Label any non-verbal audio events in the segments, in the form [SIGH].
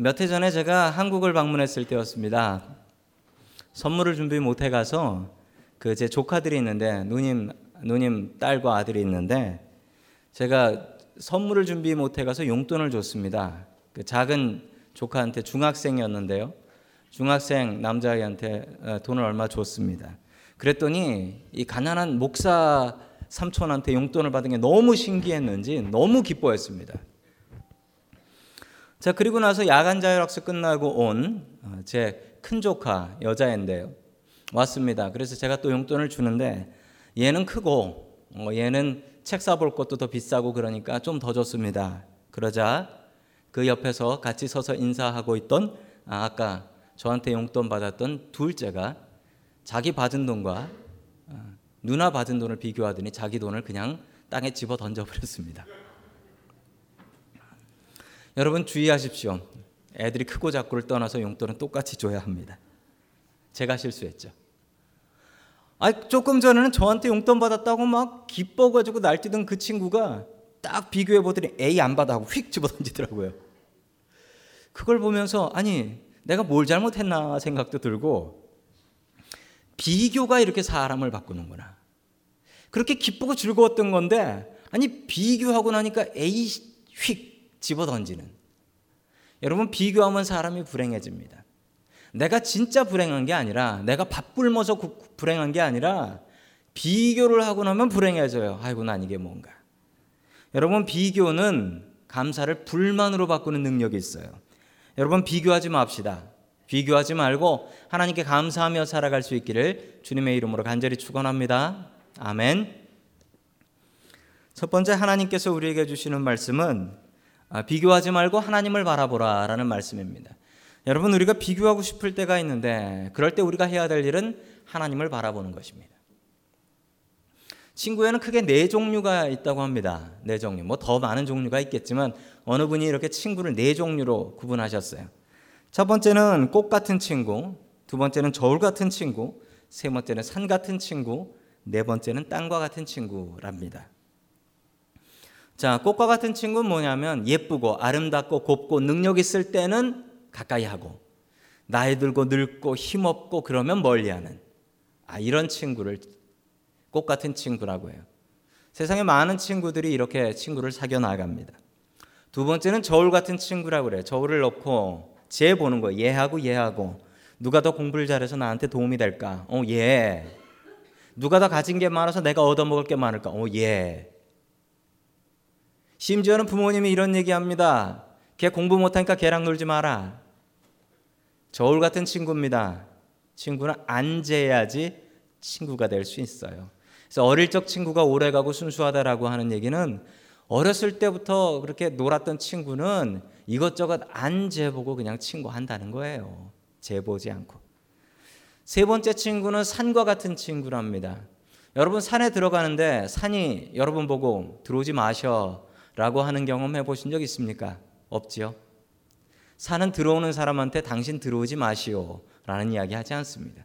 몇 해 전에 제가 한국을 방문했을 때였습니다. 선물을 준비 못 해가서 그 제 조카들이 있는데 누님 누님 딸과 아들이 있는데 제가 선물을 준비 못 해가서 용돈을 줬습니다. 그 작은 조카한테 중학생이었는데요. 중학생 남자애한테 어, 돈을 얼마 줬습니다. 그랬더니 이 가난한 목사 삼촌한테 용돈을 받은 게 너무 신기했는지 너무 기뻐했습니다. 자, 그리고 나서 야간 자율학습 끝나고 온 제큰 어, 조카 여자인데요. 왔습니다. 그래서 제가 또 용돈을 주는데 얘는 크고 어, 얘는 책 사볼 것도 더 비싸고 그러니까 좀 더 줬습니다. 그러자 그 옆에서 같이 서서 인사하고 있던 아, 아까 저한테 용돈 받았던 둘째가 자기 받은 돈과 어, 누나 받은 돈을 비교하더니 자기 돈을 그냥 땅에 집어 던져버렸습니다. 여러분 주의하십시오. 애들이 크고 작고를 떠나서 용돈은 똑같이 줘야 합니다. 제가 실수했죠. 아, 조금 전에는 저한테 용돈 받았다고 막 기뻐가지고 날뛰던 그 친구가 딱 비교해 보더니 A 안 받아 하고 휙 집어 던지더라고요. 그걸 보면서 아니 내가 뭘 잘못했나 생각도 들고 비교가 이렇게 사람을 바꾸는구나. 그렇게 기쁘고 즐거웠던 건데 아니 비교하고 나니까 A 휙 집어 던지는. 여러분, 비교하면 사람이 불행해집니다. 내가 진짜 불행한 게 아니라, 내가 밥 굶어서 불행한 게 아니라, 비교를 하고 나면 불행해져요. 아이고, 난 이게 뭔가. 여러분, 비교는 감사를 불만으로 바꾸는 능력이 있어요. 여러분, 비교하지 맙시다. 비교하지 말고 하나님께 감사하며 살아갈 수 있기를 주님의 이름으로 간절히 축원합니다. 아멘. 첫 번째 하나님께서 우리에게 주시는 말씀은 아, 비교하지 말고 하나님을 바라보라 라는 말씀입니다. 여러분 우리가 비교하고 싶을 때가 있는데 그럴 때 우리가 해야 될 일은 하나님을 바라보는 것입니다. 친구에는 크게 네 종류가 있다고 합니다. 네 종류. 뭐 더 많은 종류가 있겠지만 어느 분이 이렇게 친구를 네 종류로 구분하셨어요. 첫 번째는 꽃 같은 친구, 두 번째는 저울 같은 친구, 세 번째는 산 같은 친구, 네 번째는 땅과 같은 친구랍니다. 자, 꽃과 같은 친구는 뭐냐면 예쁘고 아름답고 곱고 능력 있을 때는 가까이 하고 나이 들고 늙고 힘없고 그러면 멀리 하는 아, 이런 친구를 꽃 같은 친구라고 해요. 세상에 많은 친구들이 이렇게 친구를 사귀어 나갑니다. 두 번째는 저울 같은 친구라고 그래요. 저울을 넣고 재 보는 거예요. 얘하고 얘하고 누가 더 공부를 잘해서 나한테 도움이 될까? 어, 얘. 누가 더 가진 게 많아서 내가 얻어먹을 게 많을까? 어, 얘. 심지어는 부모님이 이런 얘기합니다. 걔 공부 못하니까 걔랑 놀지 마라. 저울 같은 친구입니다. 친구는 안 재야지 친구가 될 수 있어요. 그래서 어릴 적 친구가 오래가고 순수하다라고 하는 얘기는 어렸을 때부터 그렇게 놀았던 친구는 이것저것 안 재보고 그냥 친구 한다는 거예요. 재보지 않고. 세 번째 친구는 산과 같은 친구랍니다. 여러분 산에 들어가는데 산이 여러분 보고 들어오지 마셔 라고 하는 경험 해보신 적 있습니까? 없지요. 산은 들어오는 사람한테 당신 들어오지 마시오 라는 이야기 하지 않습니다.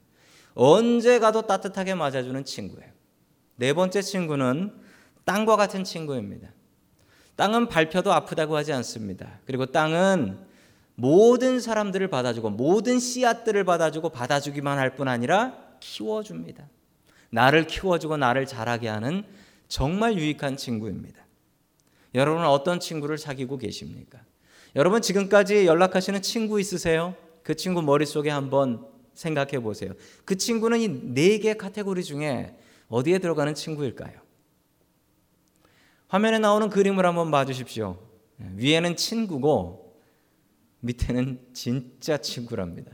언제 가도 따뜻하게 맞아주는 친구예요. 네 번째 친구는 땅과 같은 친구입니다. 땅은 밟혀도 아프다고 하지 않습니다. 그리고 땅은 모든 사람들을 받아주고 모든 씨앗들을 받아주고 받아주기만 할 뿐 아니라 키워줍니다. 나를 키워주고 나를 자라게 하는 정말 유익한 친구입니다. 여러분은 어떤 친구를 사귀고 계십니까? 여러분 지금까지 연락하시는 친구 있으세요? 그 친구 머릿속에 한번 생각해 보세요. 그 친구는 이 네 개 카테고리 중에 어디에 들어가는 친구일까요? 화면에 나오는 그림을 한번 봐 주십시오. 위에는 친구고 밑에는 진짜 친구랍니다.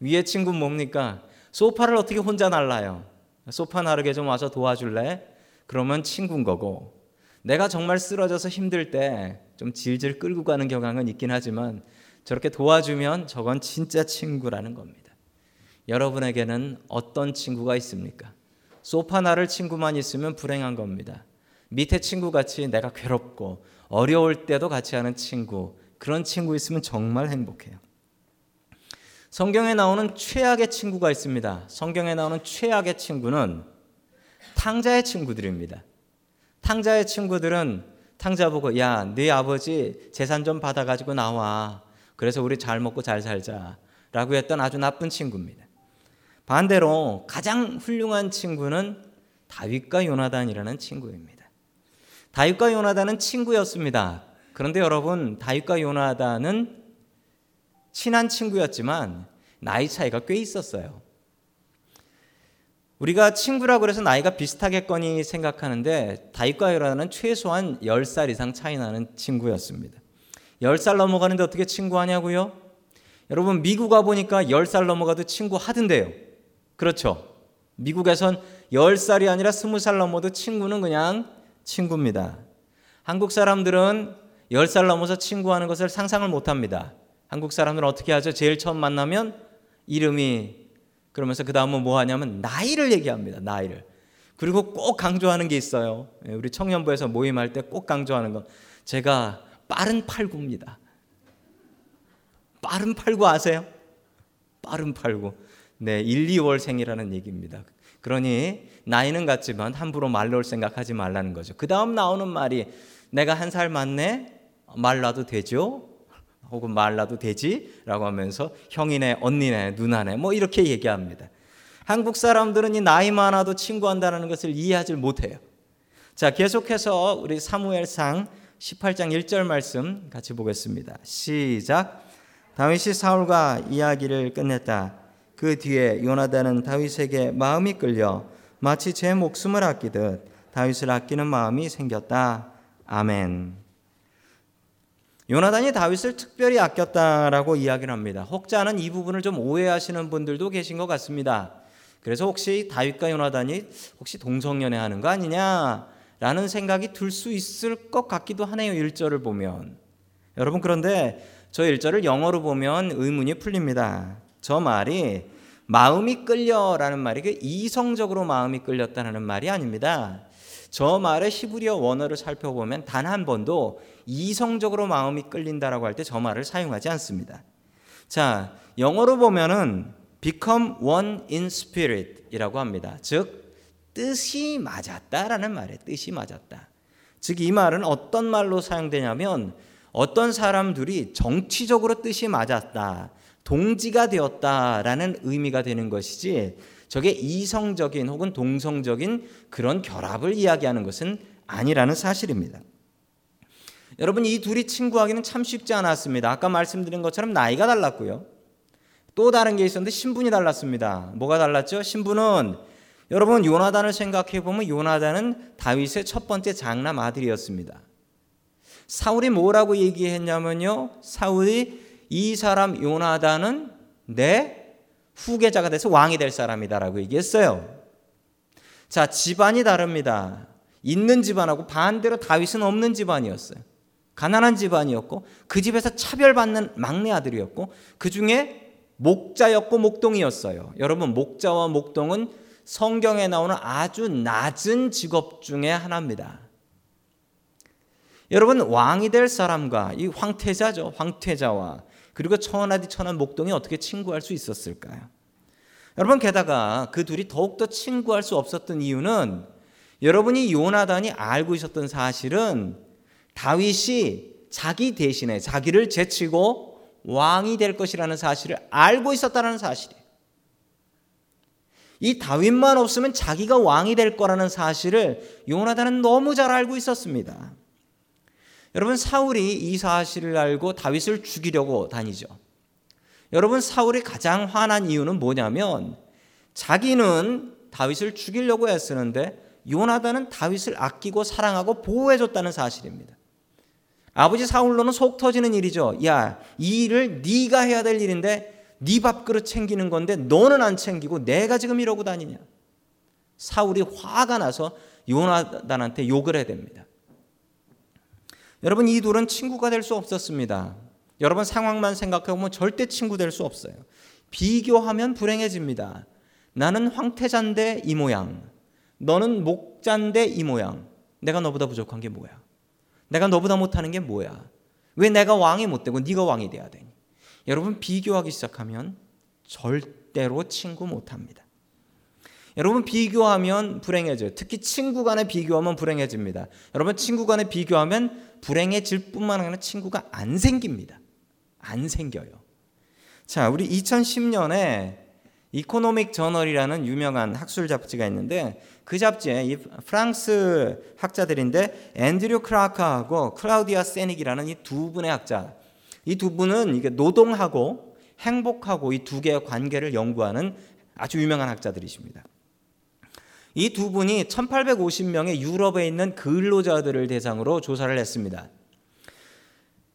위에 친구 뭡니까? 소파를 어떻게 혼자 날라요? 소파 나르게 좀 와서 도와줄래? 그러면 친구인 거고 내가 정말 쓰러져서 힘들 때 좀 질질 끌고 가는 경향은 있긴 하지만 저렇게 도와주면 저건 진짜 친구라는 겁니다. 여러분에게는 어떤 친구가 있습니까? 소파 나를 친구만 있으면 불행한 겁니다. 밑에 친구 같이 내가 괴롭고 어려울 때도 같이 하는 친구, 그런 친구 있으면 정말 행복해요. 성경에 나오는 최악의 친구가 있습니다. 성경에 나오는 최악의 친구는 탕자의 친구들입니다. 탕자의 친구들은 탕자 보고 야, 네 아버지 재산 좀 받아 가지고 나와. 그래서 우리 잘 먹고 잘 살자라고 했던 아주 나쁜 친구입니다. 반대로 가장 훌륭한 친구는 다윗과 요나단이라는 친구입니다. 다윗과 요나단은 친구였습니다. 그런데 여러분, 다윗과 요나단은 친한 친구였지만 나이 차이가 꽤 있었어요. 우리가 친구라고 해서 나이가 비슷하겠거니 생각하는데 다윗과 요나단은 최소한 10살 이상 차이 나는 친구였습니다. 10살 넘어가는데 어떻게 친구하냐고요? 여러분 미국 가 보니까 10살 넘어가도 친구 하던데요. 그렇죠. 미국에선 10살이 아니라 20살 넘어도 친구는 그냥 친구입니다. 한국 사람들은 10살 넘어서 친구하는 것을 상상을 못 합니다. 한국 사람들은 어떻게 하죠? 제일 처음 만나면 이름이 그러면서 그 다음은 뭐 하냐면 나이를 얘기합니다. 나이를. 그리고 꼭 강조하는 게 있어요. 예, 우리 청년부에서 모임할 때 꼭 강조하는 거. 제가 빠른 팔구입니다. 빠른 팔구 아세요? 빠른 팔구. 네, 1, 2월 생이라는 얘기입니다. 그러니 나이는 같지만 함부로 말놓을 생각하지 말라는 거죠. 그 다음 나오는 말이 내가 한 살 많네? 말라도 되죠? 혹은 말라도 되지? 라고 하면서 형이네, 언니네, 누나네, 뭐 이렇게 얘기합니다. 한국 사람들은 이 나이 많아도 친구한다는 것을 이해하지 못해요. 자, 계속해서 우리 사무엘상 18장 1절 말씀 같이 보겠습니다. 시작. 다윗이 사울과 이야기를 끝냈다. 그 뒤에 요나단은 다윗에게 마음이 끌려 마치 제 목숨을 아끼듯 다윗을 아끼는 마음이 생겼다. 아멘. 요나단이 다윗을 특별히 아꼈다라고 이야기를 합니다. 혹자는 이 부분을 좀 오해하시는 분들도 계신 것 같습니다. 그래서 혹시 다윗과 요나단이 혹시 동성연애 하는 거 아니냐라는 생각이 들 수 있을 것 같기도 하네요. 1절을 보면. 여러분 그런데 저 1절을 영어로 보면 의문이 풀립니다. 저 말이 마음이 끌려라는 말이 그 이성적으로 마음이 끌렸다는 말이 아닙니다. 저 말의 히브리어 원어를 살펴보면 단 한 번도 이성적으로 마음이 끌린다라고 할 때 저 말을 사용하지 않습니다. 자, 영어로 보면은 become one in spirit이라고 합니다. 즉 뜻이 맞았다라는 말이에요. 뜻이 맞았다. 즉 이 말은 어떤 말로 사용되냐면 어떤 사람들이 정치적으로 뜻이 맞았다. 동지가 되었다라는 의미가 되는 것이지 저게 이성적인 혹은 동성적인 그런 결합을 이야기하는 것은 아니라는 사실입니다. 여러분 이 둘이 친구하기는 참 쉽지 않았습니다. 아까 말씀드린 것처럼 나이가 달랐고요. 또 다른 게 있었는데 신분이 달랐습니다. 뭐가 달랐죠? 신분은 여러분 요나단을 생각해 보면 요나단은 다윗의 첫 번째 장남 아들이었습니다. 사울이 뭐라고 얘기했냐면요. 사울이 이 사람 요나단은 내 후계자가 돼서 왕이 될 사람이다라고 얘기했어요. 자, 집안이 다릅니다. 있는 집안하고 반대로 다윗은 없는 집안이었어요. 가난한 집안이었고 그 집에서 차별받는 막내 아들이었고 그 중에 목자였고 목동이었어요. 여러분 목자와 목동은 성경에 나오는 아주 낮은 직업 중에 하나입니다. 여러분 왕이 될 사람과 이 황태자죠. 황태자와 그리고 천하디 천한 목동이 어떻게 친구할 수 있었을까요? 여러분 게다가 그 둘이 더욱더 친구할 수 없었던 이유는 여러분이 요나단이 알고 있었던 사실은 다윗이 자기 대신에 자기를 제치고 왕이 될 것이라는 사실을 알고 있었다는 사실이에요. 이 다윗만 없으면 자기가 왕이 될 거라는 사실을 요나단은 너무 잘 알고 있었습니다. 여러분 사울이 이 사실을 알고 다윗을 죽이려고 다니죠. 여러분 사울이 가장 화난 이유는 뭐냐면 자기는 다윗을 죽이려고 애쓰는데 요나단은 다윗을 아끼고 사랑하고 보호해 줬다는 사실입니다. 아버지 사울로는 속 터지는 일이죠. 야, 이 일을 네가 해야 될 일인데 네 밥그릇 챙기는 건데 너는 안 챙기고 내가 지금 이러고 다니냐. 사울이 화가 나서 요나단한테 욕을 해야 됩니다. 여러분 이 둘은 친구가 될 수 없었습니다. 여러분 상황만 생각해 보면 절대 친구 될 수 없어요. 비교하면 불행해집니다. 나는 황태자인데 이 모양. 너는 목자인데 이 모양. 내가 너보다 부족한 게 뭐야? 내가 너보다 못하는 게 뭐야? 왜 내가 왕이 못 되고 네가 왕이 돼야 되니? 여러분 비교하기 시작하면 절대로 친구 못 합니다. 여러분 비교하면 불행해져요. 특히 친구 간에 비교하면 불행해집니다. 여러분 친구 간에 비교하면 불행해질 뿐만 아니라 친구가 안 생깁니다. 안 생겨요. 자, 우리 2010년에 Economic Journal이라는 유명한 학술 잡지가 있는데 그 잡지에 이 프랑스 학자들인데 앤드류 클라크하고 클라우디아 세닉이라는 이 두 분의 학자 이 두 분은 이게 노동하고 행복하고 이 두 개의 관계를 연구하는 아주 유명한 학자들이십니다. 이 두 분이 1850명의 유럽에 있는 근로자들을 대상으로 조사를 했습니다.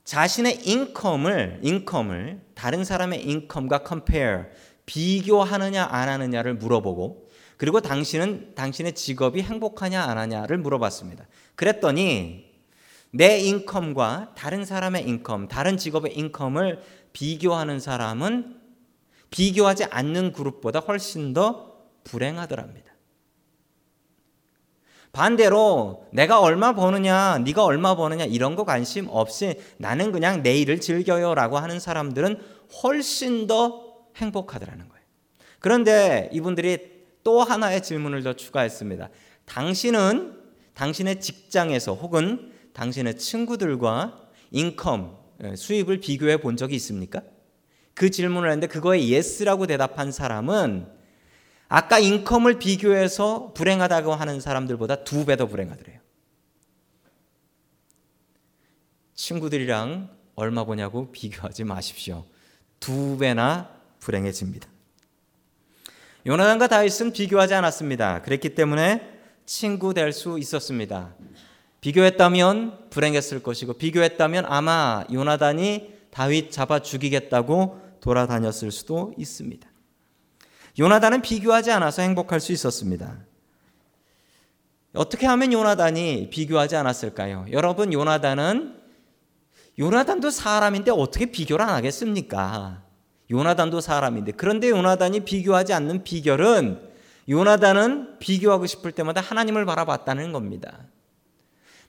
자신의 인컴을 인컴을 다른 사람의 인컴과 compare 비교하느냐 안 하느냐를 물어보고 그리고 당신은 당신의 직업이 행복하냐 안 하냐를 물어봤습니다. 그랬더니 내 인컴과 다른 사람의 인컴, 다른 직업의 인컴을 비교하는 사람은 비교하지 않는 그룹보다 훨씬 더 불행하더랍니다. 반대로 내가 얼마 버느냐, 네가 얼마 버느냐 이런 거 관심 없이 나는 그냥 내 일을 즐겨요라고 하는 사람들은 훨씬 더 행복하더라는 거예요. 그런데 이분들이 또 하나의 질문을 더 추가했습니다. 당신은 당신의 직장에서 혹은 당신의 친구들과 income, 예, 수입을 비교해 본 적이 있습니까? 그 질문을 했는데 그거에 yes라고 대답한 사람은 아까 income을 비교해서 불행하다고 하는 사람들보다 두 배 더 불행하더래요. 친구들이랑 얼마 버냐고 비교하지 마십시오. 두 배나 불행해집니다. 요나단과 다윗은 비교하지 않았습니다. 그랬기 때문에 친구 될 수 있었습니다. 비교했다면 불행했을 것이고 비교했다면 아마 요나단이 다윗 잡아 죽이겠다고 돌아다녔을 수도 있습니다. 요나단은 비교하지 않아서 행복할 수 있었습니다. 어떻게 하면 요나단이 비교하지 않았을까요? 여러분 요나단은 요나단도 사람인데 어떻게 비교를 안 하겠습니까? 요나단도 사람인데 그런데 요나단이 비교하지 않는 비결은 요나단은 비교하고 싶을 때마다 하나님을 바라봤다는 겁니다.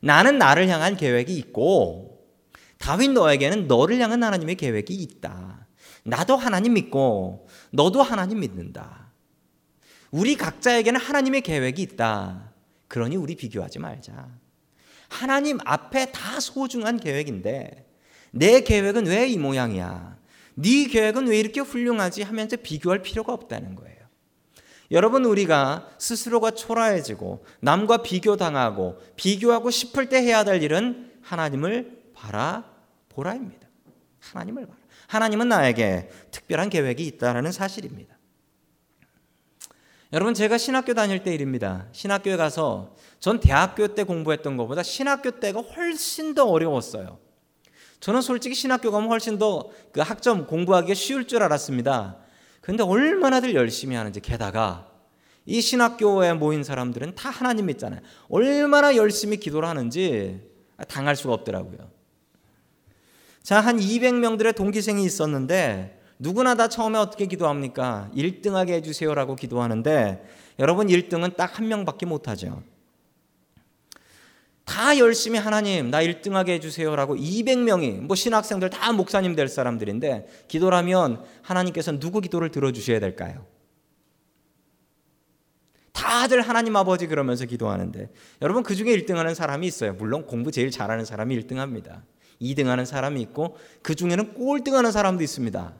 나는 나를 향한 계획이 있고 다윗 너에게는 너를 향한 하나님의 계획이 있다. 나도 하나님 믿고 너도 하나님 믿는다. 우리 각자에게는 하나님의 계획이 있다. 그러니 우리 비교하지 말자. 하나님 앞에 다 소중한 계획인데 내 계획은 왜 이 모양이야? 네 계획은 왜 이렇게 훌륭하지 하면서 비교할 필요가 없다는 거예요. 여러분 우리가 스스로가 초라해지고 남과 비교당하고 비교하고 싶을 때 해야 될 일은 하나님을 바라보라입니다. 하나님을 바라. 하나님은 나에게 특별한 계획이 있다라는 사실입니다. 여러분 제가 신학교 다닐 때 일입니다. 신학교에 가서 전 대학교 때 공부했던 것보다 신학교 때가 훨씬 더 어려웠어요. 저는 솔직히 신학교 가면 훨씬 더 그 학점 공부하기가 쉬울 줄 알았습니다. 근데 얼마나들 열심히 하는지 게다가 이 신학교에 모인 사람들은 다 하나님 믿잖아요. 얼마나 열심히 기도를 하는지 당할 수가 없더라고요. 자, 한 200명들의 동기생이 있었는데 누구나 다 처음에 어떻게 기도합니까? 1등하게 해주세요라고 기도하는데 여러분 1등은 딱 한 명밖에 못하죠. 다 열심히 하나님 나 1등하게 해주세요라고 200명이 뭐 신학생들 다 목사님 될 사람들인데 기도를 하면 하나님께서 누구 기도를 들어주셔야 될까요? 다들 하나님 아버지 그러면서 기도하는데 여러분 그 중에 1등하는 사람이 있어요. 물론 공부 제일 잘하는 사람이 1등합니다. 2등하는 사람이 있고 그 중에는 꼴등하는 사람도 있습니다.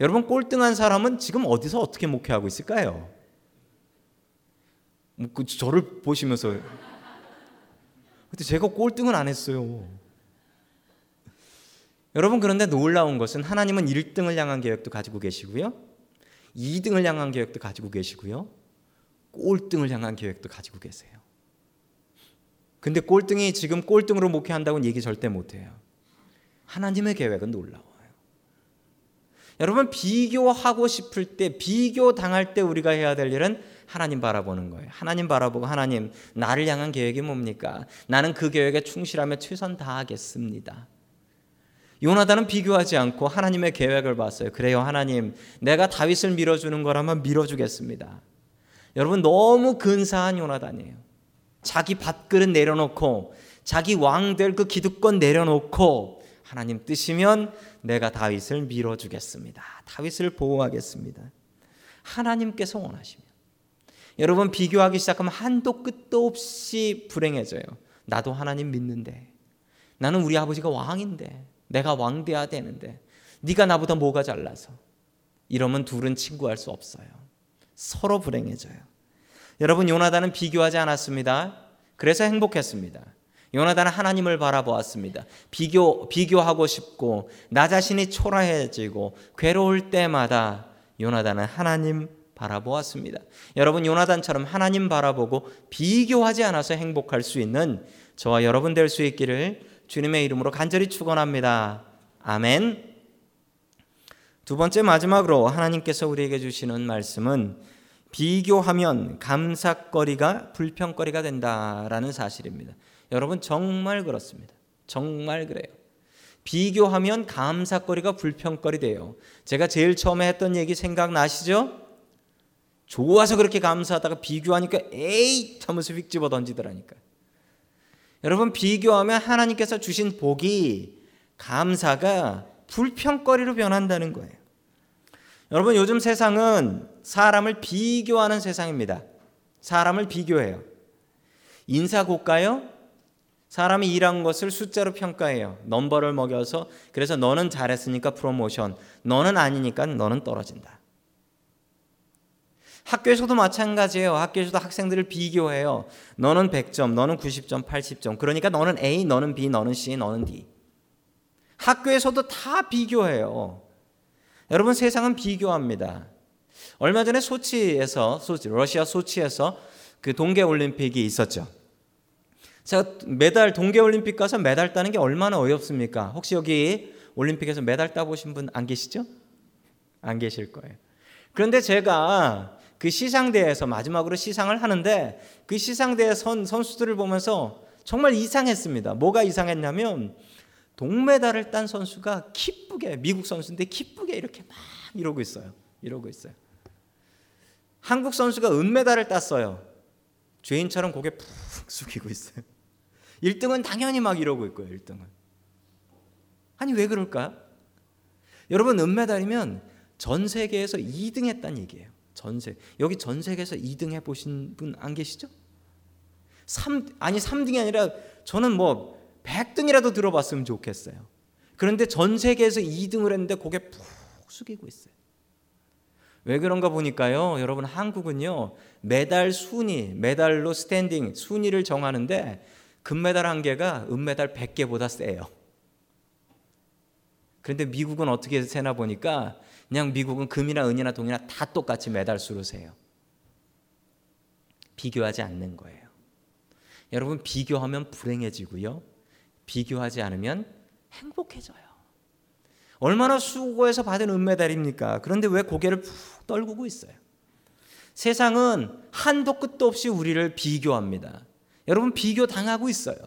여러분 꼴등한 사람은 지금 어디서 어떻게 목회하고 있을까요? 뭐그 저를 보시면서 근데 제가 꼴등은 안 했어요. 여러분 그런데 놀라운 것은 하나님은 1등을 향한 계획도 가지고 계시고요. 2등을 향한 계획도 가지고 계시고요. 꼴등을 향한 계획도 가지고 계세요. 근데 꼴등이 지금 꼴등으로 목회한다고는 얘기 절대 못 해요. 하나님의 계획은 놀라워요. 여러분 비교하고 싶을 때 비교 당할 때 우리가 해야 될 일은 하나님 바라보는 거예요. 하나님 바라보고 하나님 나를 향한 계획이 뭡니까? 나는 그 계획에 충실하며 최선 다하겠습니다. 요나단은 비교하지 않고 하나님의 계획을 봤어요. 그래요, 하나님. 내가 다윗을 밀어주는 거라면 밀어주겠습니다. 여러분, 너무 근사한 요나단이에요. 자기 밥그릇 내려놓고, 자기 왕 될 그 기득권 내려놓고, 하나님 뜻이면 내가 다윗을 밀어주겠습니다. 다윗을 보호하겠습니다. 하나님께서 원하시면. 여러분, 비교하기 시작하면 한도 끝도 없이 불행해져요. 나도 하나님 믿는데. 나는 우리 아버지가 왕인데. 내가 왕 돼야 되는데 네가 나보다 뭐가 잘나서 이러면 둘은 친구할 수 없어요. 서로 불행해져요. 여러분 요나단은 비교하지 않았습니다. 그래서 행복했습니다. 요나단은 하나님을 바라보았습니다. 비교 비교하고 싶고 나 자신이 초라해지고 괴로울 때마다 요나단은 하나님 바라보았습니다. 여러분 요나단처럼 하나님 바라보고 비교하지 않아서 행복할 수 있는 저와 여러분 될 수 있기를 주님의 이름으로 간절히 축원합니다. 아멘. 두 번째 마지막으로 하나님께서 우리에게 주시는 말씀은 비교하면 감삭거리가 불평거리가 된다라는 사실입니다. 여러분 정말 그렇습니다. 정말 그래요. 비교하면 감삭거리가 불평거리 돼요. 제가 제일 처음에 했던 얘기 생각나시죠? 좋아서 그렇게 감사하다가 비교하니까 에이 하면서 휙 집어 던지더라니까. 여러분 비교하면 하나님께서 주신 복이 감사가 불평거리로 변한다는 거예요. 여러분 요즘 세상은 사람을 비교하는 세상입니다. 사람을 비교해요. 인사 고가요? 사람이 일한 것을 숫자로 평가해요. 넘버를 먹여서 그래서 너는 잘했으니까 프로모션, 너는 아니니까 너는 떨어진다. 학교에서도 마찬가지예요. 학교에서도 학생들을 비교해요. 너는 100점, 너는 90점, 80점. 그러니까 너는 A, 너는 B, 너는 C, 너는 D. 학교에서도 다 비교해요. 여러분 세상은 비교합니다. 얼마 전에 소치에서 소치, 러시아 소치에서 그 동계 올림픽이 있었죠. 제가 메달 동계 올림픽 가서 메달 따는 게 얼마나 어렵습니까? 혹시 여기 올림픽에서 메달 따 보신 분 안 계시죠? 안 계실 거예요. 그런데 제가 그 시상대에서 마지막으로 시상을 하는데 그 시상대의 선, 선수들을 보면서 정말 이상했습니다. 뭐가 이상했냐면 동메달을 딴 선수가 기쁘게 미국 선수인데 기쁘게 이렇게 막 이러고 있어요. 이러고 있어요. 한국 선수가 은메달을 땄어요. 죄인처럼 고개 푹 숙이고 있어요. 1등은 당연히 막 이러고 있고요. 1등은. 아니 왜 그럴까? 여러분 은메달이면 전 세계에서 2등 했다는 얘기예요. 전세. 여기 전 세계에서 2등 해 보신 분 안 계시죠? 3 아니 3등이 아니라 저는 뭐 100등이라도 들어봤으면 좋겠어요. 그런데 전 세계에서 2등을 했는데 고개 푹 숙이고 있어요. 왜 그런가 보니까요. 여러분 한국은요. 메달 순위, 메달로 standing 순위를 정하는데 금메달 한 개가 은메달 100개보다 세요. 그런데 미국은 어떻게 세나 보니까 그냥 미국은 금이나 은이나 동이나 다 똑같이 메달 수로 세요. 비교하지 않는 거예요. 여러분 비교하면 불행해지고요. 비교하지 않으면 행복해져요. 얼마나 수고해서 받은 은메달입니까? 그런데 왜 고개를 푹 떨구고 있어요? 세상은 한도 끝도 없이 우리를 비교합니다. 여러분 비교 당하고 있어요.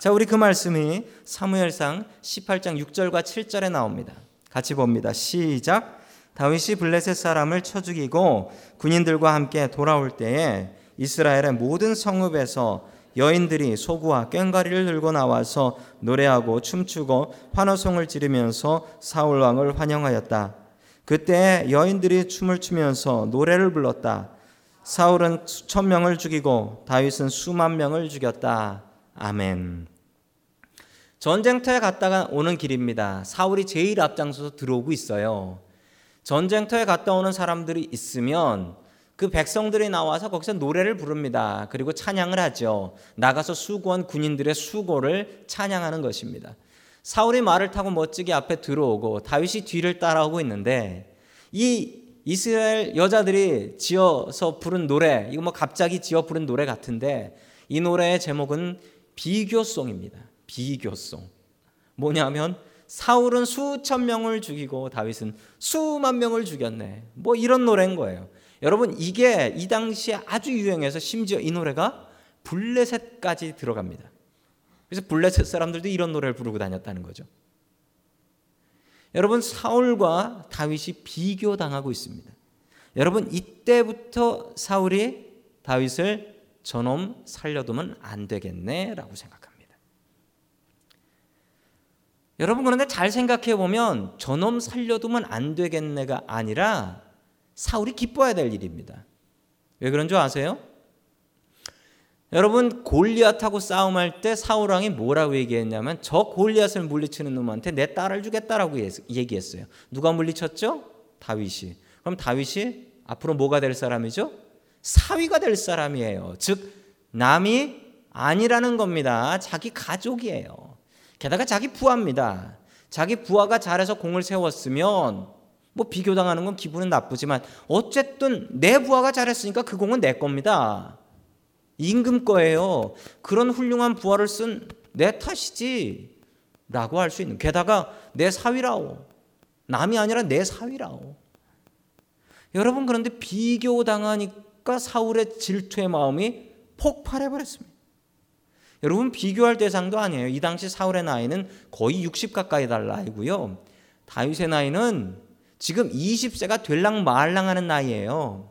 자, 우리 그 말씀이 사무엘상 18장 6절과 7절에 나옵니다. 같이 봅니다. 시작. 다윗이 블레셋 사람을 쳐 죽이고 군인들과 함께 돌아올 때에 이스라엘의 모든 성읍에서 여인들이 소구와 꽹과리를 들고 나와서 노래하고 춤추고 환호성을 지르면서 사울 왕을 환영하였다. 그때 여인들이 춤을 추면서 노래를 불렀다. 사울은 수천 명을 죽이고 다윗은 수만 명을 죽였다. 아멘. 전쟁터에 갔다가 오는 길입니다. 사울이 제일 앞장서서 들어오고 있어요. 전쟁터에 갔다 오는 사람들이 있으면 그 백성들이 나와서 거기서 노래를 부릅니다. 그리고 찬양을 하죠. 나가서 수고한 군인들의 수고를 찬양하는 것입니다. 사울이 말을 타고 멋지게 앞에 들어오고 다윗이 뒤를 따라오고 있는데 이 이스라엘 여자들이 지어서 부른 노래, 이거 뭐 갑자기 지어 부른 노래 같은데 이 노래의 제목은 비교송입니다. 비교송. 뭐냐면 사울은 수천 명을 죽이고 다윗은 수만 명을 죽였네. 뭐 이런 노래인 거예요. 여러분 이게 이 당시에 아주 유행해서 심지어 이 노래가 블레셋까지 들어갑니다. 그래서 블레셋 사람들도 이런 노래를 부르고 다녔다는 거죠. 여러분 사울과 다윗이 비교당하고 있습니다. 여러분 이때부터 사울이 다윗을 저놈 살려두면 안 되겠네라고 생각합니다. 여러분 그런데 잘 생각해 보면 저놈 살려두면 안 되겠네가 아니라 사울이 기뻐해야 될 일입니다. 왜 그런 줄 아세요? 여러분 골리앗하고 싸움할 때 사울 왕이 뭐라고 얘기했냐면 저 골리앗을 물리치는 놈한테 내 딸을 주겠다라고 얘기했어요. 누가 물리쳤죠? 다윗이. 그럼 다윗이 앞으로 뭐가 될 사람이죠? 사위가 될 사람이에요. 즉 남이 아니라는 겁니다. 자기 가족이에요. 게다가 자기 부하입니다. 자기 부하가 잘해서 공을 세웠으면 뭐 비교당하는 건 기분은 나쁘지만 어쨌든 내 부하가 잘했으니까 그 공은 내 겁니다. 임금 거예요. 그런 훌륭한 부하를 쓴 내 탓이지. 라고 할 수 있는. 게다가 내 사위라오. 남이 아니라 내 사위라오. 여러분 그런데 비교당하니까 사울의 질투의 마음이 폭발해 버렸습니다. 여러분 비교할 대상도 아니에요. 이 당시 사울의 나이는 거의 60 가까이 달 나이고요. 다윗의 나이는 지금 20세가 될랑 말랑하는 나이예요.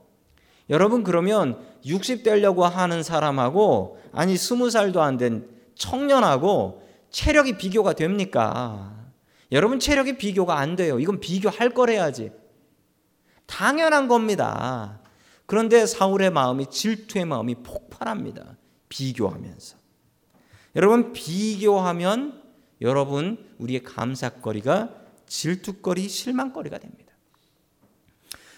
여러분 그러면 60 되려고 하는 사람하고 아니 20살도 안 된 청년하고 체력이 비교가 됩니까? 여러분 체력이 비교가 안 돼요. 이건 비교할 거래야지. 당연한 겁니다. 그런데 사울의 마음이 질투의 마음이 폭발합니다. 비교하면서. 여러분 비교하면 여러분 우리의 감사거리가 질투거리, 실망거리가 됩니다.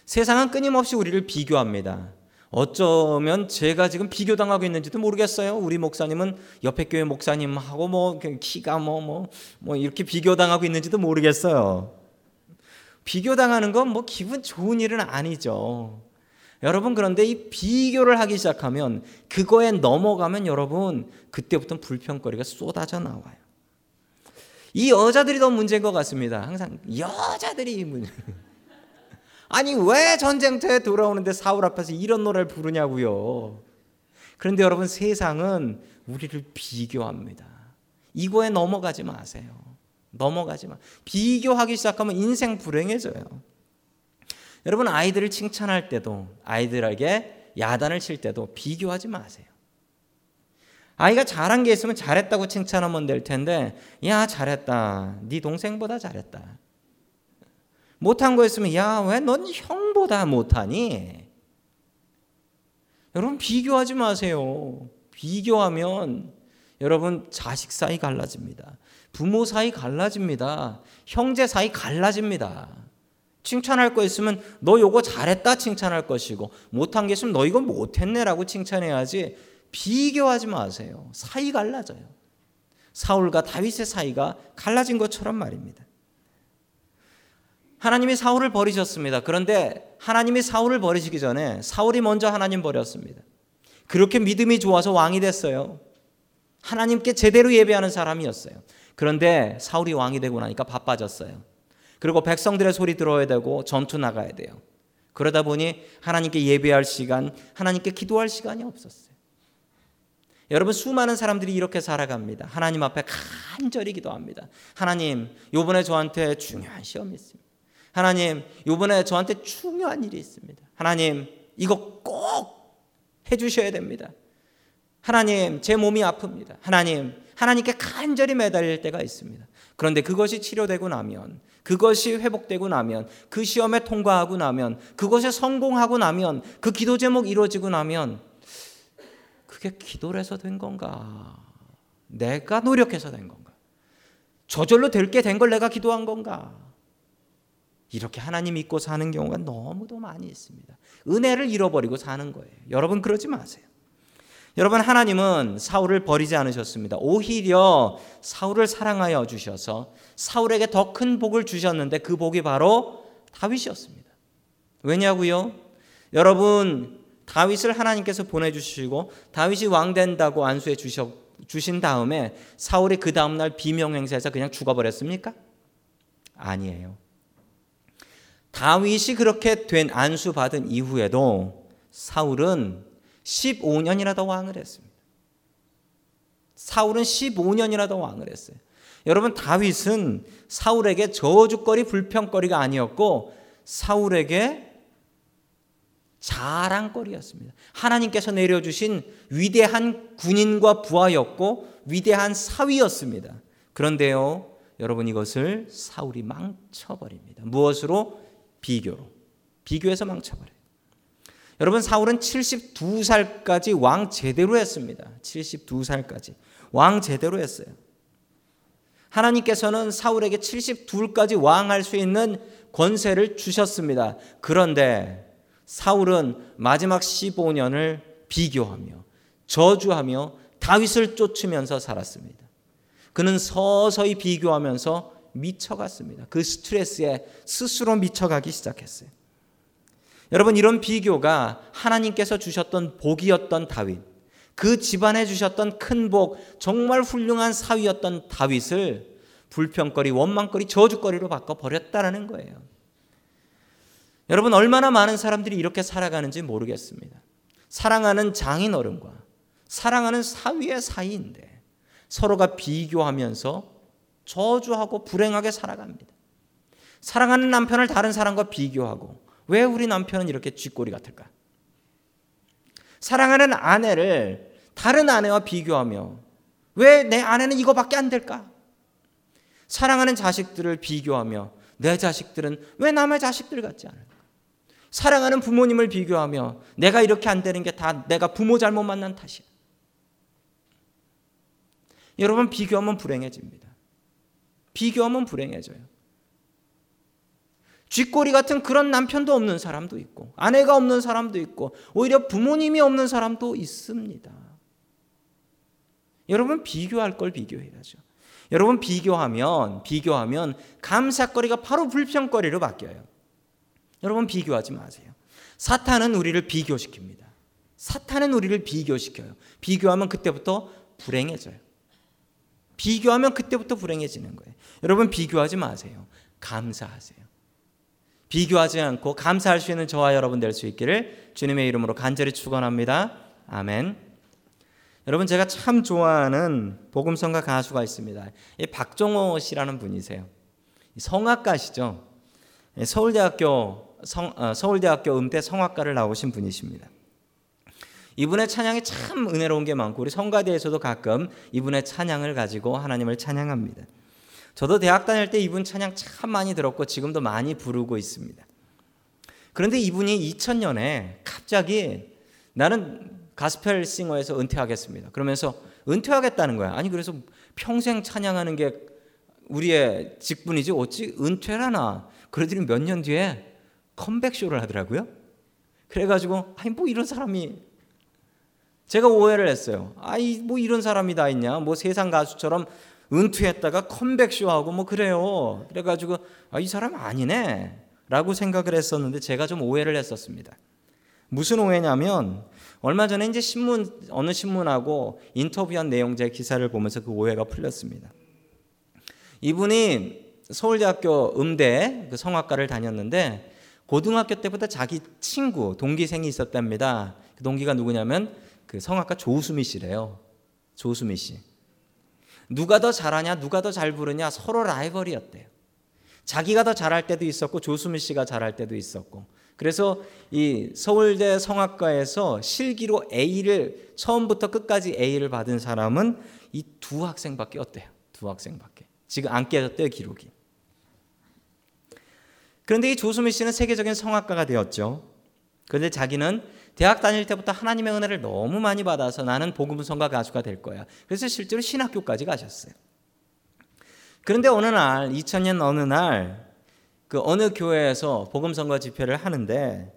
세상은 끊임없이 우리를 비교합니다. 어쩌면 제가 지금 비교당하고 있는지도 모르겠어요. 우리 목사님은 옆에 교회 목사님하고 뭐 키가 뭐뭐뭐 뭐, 뭐 이렇게 비교당하고 있는지도 모르겠어요. 비교당하는 건 뭐 기분 좋은 일은 아니죠. 여러분 그런데 이 비교를 하기 시작하면 그거에 넘어가면 여러분 그때부터 불평거리가 쏟아져 나와요. 이 여자들이 더 문제인 것 같습니다. 항상 여자들이 문제. [LAUGHS] 아니 왜 전쟁터에 돌아오는데 사울 앞에서 이런 노래를 부르냐고요. 그런데 여러분 세상은 우리를 비교합니다. 이거에 넘어가지 마세요. 넘어가지 마. 비교하기 시작하면 인생 불행해져요. 여러분 아이들을 칭찬할 때도 아이들에게 야단을 칠 때도 비교하지 마세요. 아이가 잘한 게 있으면 잘했다고 칭찬하면 될 텐데 야 잘했다. 네 동생보다 잘했다. 못한 거였으면 야 왜 넌 형보다 못하니? 여러분 비교하지 마세요. 비교하면 여러분 자식 사이 갈라집니다. 부모 사이 갈라집니다. 형제 사이 갈라집니다. 칭찬할 거 있으면 너 요거 잘했다 칭찬할 것이고 못한 게 있으면 너 이거 못했네라고 칭찬해야지 비교하지 마세요. 사이 갈라져요. 사울과 다윗의 사이가 갈라진 것처럼 말입니다. 하나님이 사울을 버리셨습니다. 그런데 하나님이 사울을 버리시기 전에 사울이 먼저 하나님 버렸습니다. 그렇게 믿음이 좋아서 왕이 됐어요. 하나님께 제대로 예배하는 사람이었어요. 그런데 사울이 왕이 되고 나니까 바빠졌어요. 그리고 백성들의 소리 들어야 되고 전투 나가야 돼요. 그러다 보니 하나님께 예배할 시간, 하나님께 기도할 시간이 없었어요. 여러분 수많은 사람들이 이렇게 살아갑니다. 하나님 앞에 간절히 기도합니다. 하나님, 요번에 저한테 중요한 시험이 있습니다. 하나님, 요번에 저한테 중요한 일이 있습니다. 하나님, 이거 꼭 해 주셔야 됩니다. 하나님, 제 몸이 아픕니다. 하나님, 하나님께 간절히 매달릴 때가 있습니다. 그런데 그것이 치료되고 나면, 그것이 회복되고 나면, 그 시험에 통과하고 나면, 그것에 성공하고 나면, 그 기도 제목 이루어지고 나면, 그게 기도를 해서 된 건가? 내가 노력해서 된 건가? 저절로 될 게 된 걸 내가 기도한 건가? 이렇게 하나님 믿고 사는 경우가 너무도 많이 있습니다. 은혜를 잃어버리고 사는 거예요. 여러분 그러지 마세요. 여러분 하나님은 사울을 버리지 않으셨습니다. 오히려 사울을 사랑하여 주셔서 사울에게 더 큰 복을 주셨는데 그 복이 바로 다윗이었습니다. 왜냐고요? 여러분 다윗을 하나님께서 보내 주시고 다윗이 왕 된다고 안수해 주셔, 주신 다음에 사울이 그 다음 날 비명 행사에서 그냥 죽어 버렸습니까? 아니에요. 다윗이 그렇게 된 안수 받은 이후에도 사울은 15년이나 더 왕을 했습니다. 사울은 15년이나 더 왕을 했어요. 여러분 다윗은 사울에게 저주거리 불평거리가 아니었고 사울에게 자랑거리였습니다. 하나님께서 내려주신 위대한 군인과 부하였고 위대한 사위였습니다. 그런데요, 여러분 이것을 사울이 망쳐버립니다. 무엇으로? 비교로. 비교해서 망쳐버려요. 여러분 사울은 72살까지 왕 제대로 했습니다. 72살까지 왕 제대로 했어요. 하나님께서는 사울에게 72까지 왕할 수 있는 권세를 주셨습니다. 그런데 사울은 마지막 15년을 비교하며 저주하며 다윗을 쫓으면서 살았습니다. 그는 서서히 비교하면서 미쳐갔습니다. 그 스트레스에 스스로 미쳐가기 시작했어요. 여러분 이런 비교가 하나님께서 주셨던 복이었던 다윗, 그 집안에 주셨던 큰 복, 정말 훌륭한 사위였던 다윗을 불평거리, 원망거리, 저주거리로 바꿔 버렸다라는 거예요. 여러분 얼마나 많은 사람들이 이렇게 살아가는지 모르겠습니다. 사랑하는 장인 어른과 사랑하는 사위의 사이인데 서로가 비교하면서 저주하고 불행하게 살아갑니다. 사랑하는 남편을 다른 사람과 비교하고 왜 우리 남편은 이렇게 쥐꼬리 같을까? 사랑하는 아내를 다른 아내와 비교하며 왜 내 아내는 이거밖에 안 될까? 사랑하는 자식들을 비교하며 내 자식들은 왜 남의 자식들 같지 않을까? 사랑하는 부모님을 비교하며 내가 이렇게 안 되는 게 다 내가 부모 잘못 만난 탓이야. 여러분 비교하면 불행해집니다. 비교하면 불행해져요. 쥐꼬리 같은 그런 남편도 없는 사람도 있고 아내가 없는 사람도 있고 오히려 부모님이 없는 사람도 있습니다. 여러분 비교할 걸 비교해야죠. 여러분 비교하면 비교하면 감사거리가 바로 불평거리로 바뀌어요. 여러분 비교하지 마세요. 사탄은 우리를 비교시킵니다. 사탄은 우리를 비교시켜요. 비교하면 그때부터 불행해져요. 비교하면 그때부터 불행해지는 거예요. 여러분 비교하지 마세요. 감사하세요. 비교하지 않고 감사할 수 있는 저와 여러분 될 수 있기를 주님의 이름으로 간절히 축원합니다. 아멘. 여러분 제가 참 좋아하는 복음성가 가수가 있습니다. 박종호 씨라는 분이세요. 성악가시죠. 서울대학교 성, 어, 서울대학교 음대 성악가를 나오신 분이십니다. 이분의 찬양이 참 은혜로운 게 많고 우리 성가대에서도 가끔 이분의 찬양을 가지고 하나님을 찬양합니다. 저도 대학 다닐 때 이분 찬양 참 많이 들었고 지금도 많이 부르고 있습니다. 그런데 이분이 2000년에 갑자기 나는 가스펠 싱어에서 은퇴하겠습니다. 그러면서 은퇴하겠다는 거야. 아니 그래서 평생 찬양하는 게 우리의 직분이지 어찌 은퇴라나. 그러더니 몇 년 뒤에 컴백 쇼를 하더라고요. 그래가지고 아니 뭐 이런 사람이 제가 오해를 했어요. 아이 뭐 이런 사람이 다 있냐? 뭐 세상 가수처럼 은퇴했다가 컴백쇼하고 뭐 그래요. 그래가지고 아, 이 사람 아니네 라고 생각을 했었는데 제가 좀 오해를 했었습니다. 무슨 오해냐면 얼마 전에 이제 신문 어느 신문하고 인터뷰한 내용제 기사를 보면서 그 오해가 풀렸습니다. 이분이 서울대학교 음대 그 성악과를 다녔는데 고등학교 때부터 자기 친구 동기생이 있었답니다. 그 동기가 누구냐면 그 성악가 조수미 씨래요. 조수미 씨. 누가 더 잘하냐, 누가 더 잘 부르냐 서로 라이벌이었대요. 자기가 더 잘할 때도 있었고 조수미 씨가 잘할 때도 있었고. 그래서 이 서울대 성악과에서 실기로 A를 처음부터 끝까지 A를 받은 사람은 이 두 학생밖에 없대요. 두 학생밖에. 지금 안 깨졌대요, 기록이. 그런데 이 조수미 씨는 세계적인 성악가가 되었죠. 그런데 자기는 대학 다닐 때부터 하나님의 은혜를 너무 많이 받아서 나는 복음성가 가수가 될 거야. 그래서 실제로 신학교까지 가셨어요. 그런데 어느 날 2000년 어느 날 그 어느 교회에서 복음성가 집회를 하는데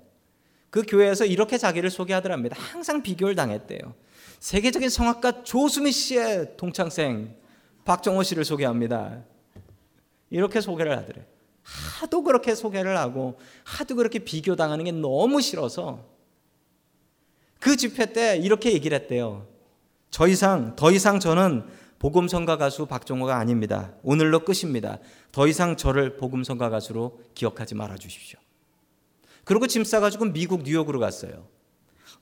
그 교회에서 이렇게 자기를 소개하더랍니다. 항상 비교를 당했대요. 세계적인 성악가 조수미 씨의 동창생 박정호 씨를 소개합니다. 이렇게 소개를 하더래. 하도 그렇게 소개를 하고 하도 그렇게 비교당하는 게 너무 싫어서 그 집회 때 이렇게 얘기를 했대요. 저 이상, 더 이상 저는 복음성가 가수 박종호가 아닙니다. 오늘로 끝입니다. 더 이상 저를 복음성가 가수로 기억하지 말아 주십시오. 그리고 짐 싸가지고 미국 뉴욕으로 갔어요.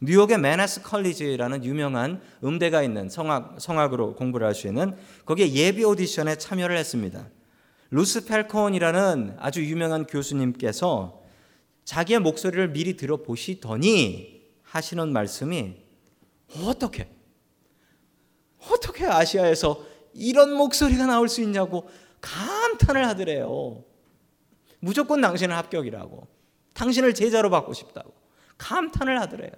뉴욕의 Mannes College라는 유명한 음대가 있는 성악, 성악으로 공부를 할 수 있는 거기에 예비 오디션에 참여를 했습니다. 루스 팔콘이라는 아주 유명한 교수님께서 자기의 목소리를 미리 들어보시더니 하시는 말씀이 어떻게 어떻게 아시아에서 이런 목소리가 나올 수 있냐고 감탄을 하더래요. 무조건 당신은 합격이라고. 당신을 제자로 받고 싶다고. 감탄을 하더래요.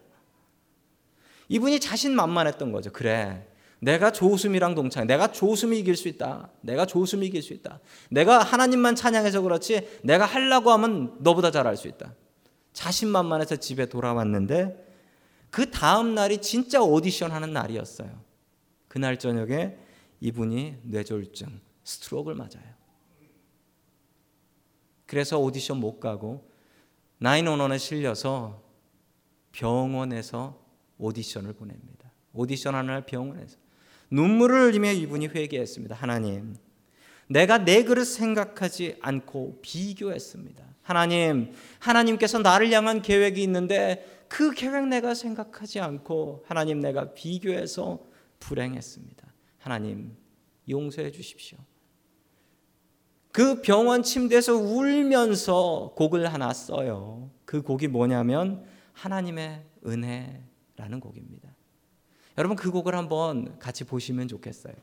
이분이 자신 만만했던 거죠. 그래. 내가 조수미랑 동창, 내가 조수미 이길 수 있다. 내가 조수미 이길 수 있다. 내가 하나님만 찬양해서 그렇지 내가 하려고 하면 너보다 잘할 수 있다. 자신만만해서 집에 돌아왔는데 그 다음 날이 진짜 오디션 하는 날이었어요. 그날 저녁에 이분이 뇌졸중, 스트로크를 맞아요. 그래서 오디션 못 가고 911에 실려서 병원에서 오디션을 보냅니다. 오디션 하는 날 병원에서 눈물을 흘리며 이분이 회개했습니다. 하나님, 내가 내 그릇 생각하지 않고 비교했습니다. 하나님, 하나님께서 나를 향한 계획이 있는데 그 계획 내가 생각하지 않고 하나님 내가 비교해서 불행했습니다. 하나님, 용서해 주십시오. 그 병원 침대에서 울면서 곡을 하나 써요. 그 곡이 뭐냐면 하나님의 은혜라는 곡입니다. 여러분 그 곡을 한번 같이 보시면 좋겠어요.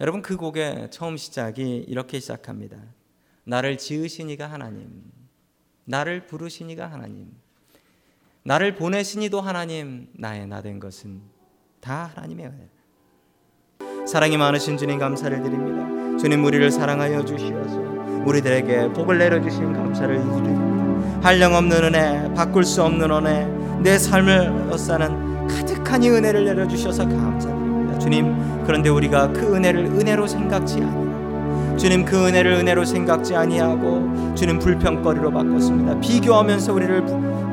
여러분 그 곡의 처음 시작이 이렇게 시작합니다. 나를 지으시니가 하나님, 나를 부르시니가 하나님, 나를 보내시니도 하나님, 나의 나 된 것은 다 하나님의 은혜. 사랑이 많으신 주님 감사를 드립니다. 주님 우리를 사랑하여 주시어서 우리들에게 복을 내려 주신 감사를 드립니다. 한량없는 은혜, 바꿀 수 없는 은혜, 내 삶을 어싸는 가득한 이 은혜를 내려 주셔서 감사드립니다. 주님, 그런데 우리가 그 은혜를 은혜로 생각지 아니하고 주님 그 은혜를 은혜로 생각지 아니하고 주님 불평거리로 바꿨습니다. 비교하면서 우리를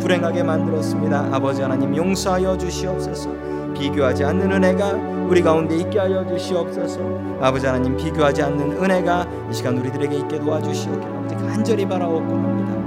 불행하게 만들었습니다. 아버지 하나님 용서하여 주시옵소서. 비교하지 않는 은혜가 우리 가운데 있게 하여 주시옵소서. 아버지 하나님 비교하지 않는 은혜가 이 시간 우리들에게 있게 도와주시옵기를 간절히 바라옵고 합니다.